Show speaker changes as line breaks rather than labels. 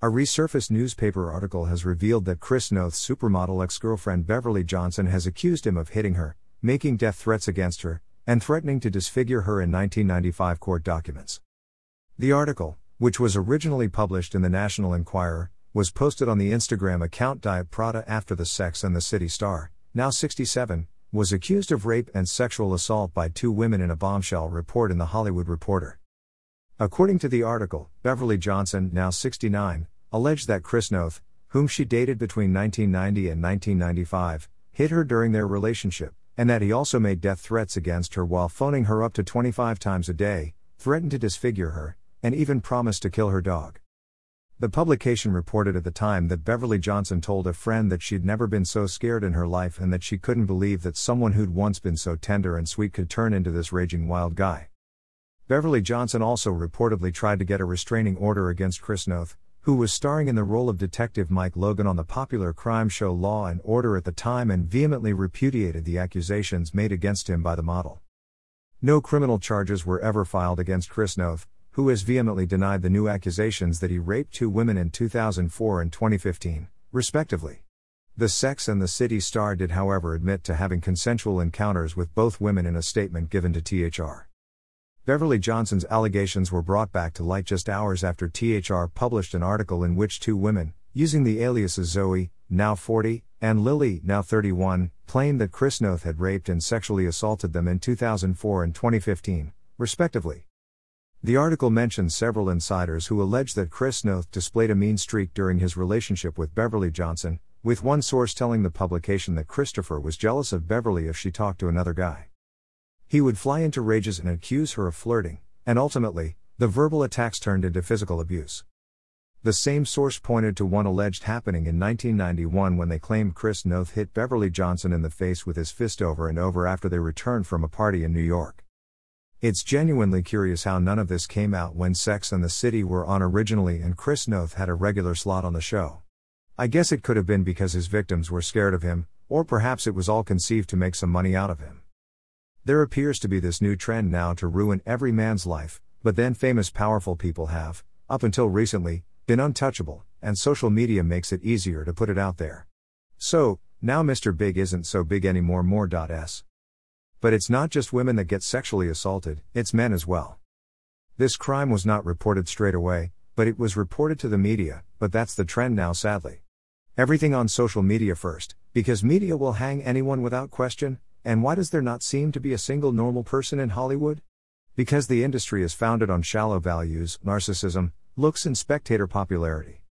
A resurfaced newspaper article has revealed that Chris Noth's supermodel ex girlfriend Beverly Johnson has accused him of hitting her, making death threats against her, and threatening to disfigure her in 1995 court documents. The article, which was originally published in the National Enquirer, was posted on the Instagram account Diet Prada after the Sex and the City star, now 67, was accused of rape and sexual assault by two women in a bombshell report in The Hollywood Reporter. According to the article, Beverly Johnson, now 69, alleged that Chris Noth, whom she dated between 1990 and 1995, hit her during their relationship, and that he also made death threats against her while phoning her up to 25 times a day, threatened to disfigure her, and even promised to kill her dog. The publication reported at the time that Beverly Johnson told a friend that she'd never been so scared in her life and that she couldn't believe that someone who'd once been so tender and sweet could turn into this raging wild guy. Beverly Johnson also reportedly tried to get a restraining order against Chris Noth, who was starring in the role of Detective Mike Logan on the popular crime show Law and Order at the time and vehemently repudiated the accusations made against him by the model. No criminal charges were ever filed against Chris Noth, who has vehemently denied the new accusations that he raped two women in 2004 and 2015, respectively. The Sex and the City star did, however, admit to having consensual encounters with both women in a statement given to THR. Beverly Johnson's allegations were brought back to light just hours after THR published an article in which two women, using the aliases Zoe, now 40, and Lily, now 31, claimed that Chris Noth had raped and sexually assaulted them in 2004 and 2015, respectively. The article mentions several insiders who allege that Chris Noth displayed a mean streak during his relationship with Beverly Johnson, with one source telling the publication that Christopher was jealous of Beverly if she talked to another guy. He would fly into rages and accuse her of flirting, and ultimately, the verbal attacks turned into physical abuse. The same source pointed to one alleged happening in 1991 when they claimed Chris Noth hit Beverly Johnson in the face with his fist over and over after they returned from a party in New York. It's genuinely curious how none of this came out when Sex and the City were on originally and Chris Noth had a regular slot on the show. I guess it could have been because his victims were scared of him, or perhaps it was all conceived to make some money out of him. There appears to be this new trend now to ruin every man's life, but then famous powerful people have, up until recently, been untouchable, and social media makes it easier to put it out there. So, now Mr. Big isn't so big anymore. More. S. But it's not just women that get sexually assaulted, it's men as well. This crime was not reported straight away, but it was reported to the media, but that's the trend now, sadly. Everything on social media first, because media will hang anyone without question, and why does there not seem to be a single normal person in Hollywood? Because the industry is founded on shallow values, narcissism, looks, and spectator popularity.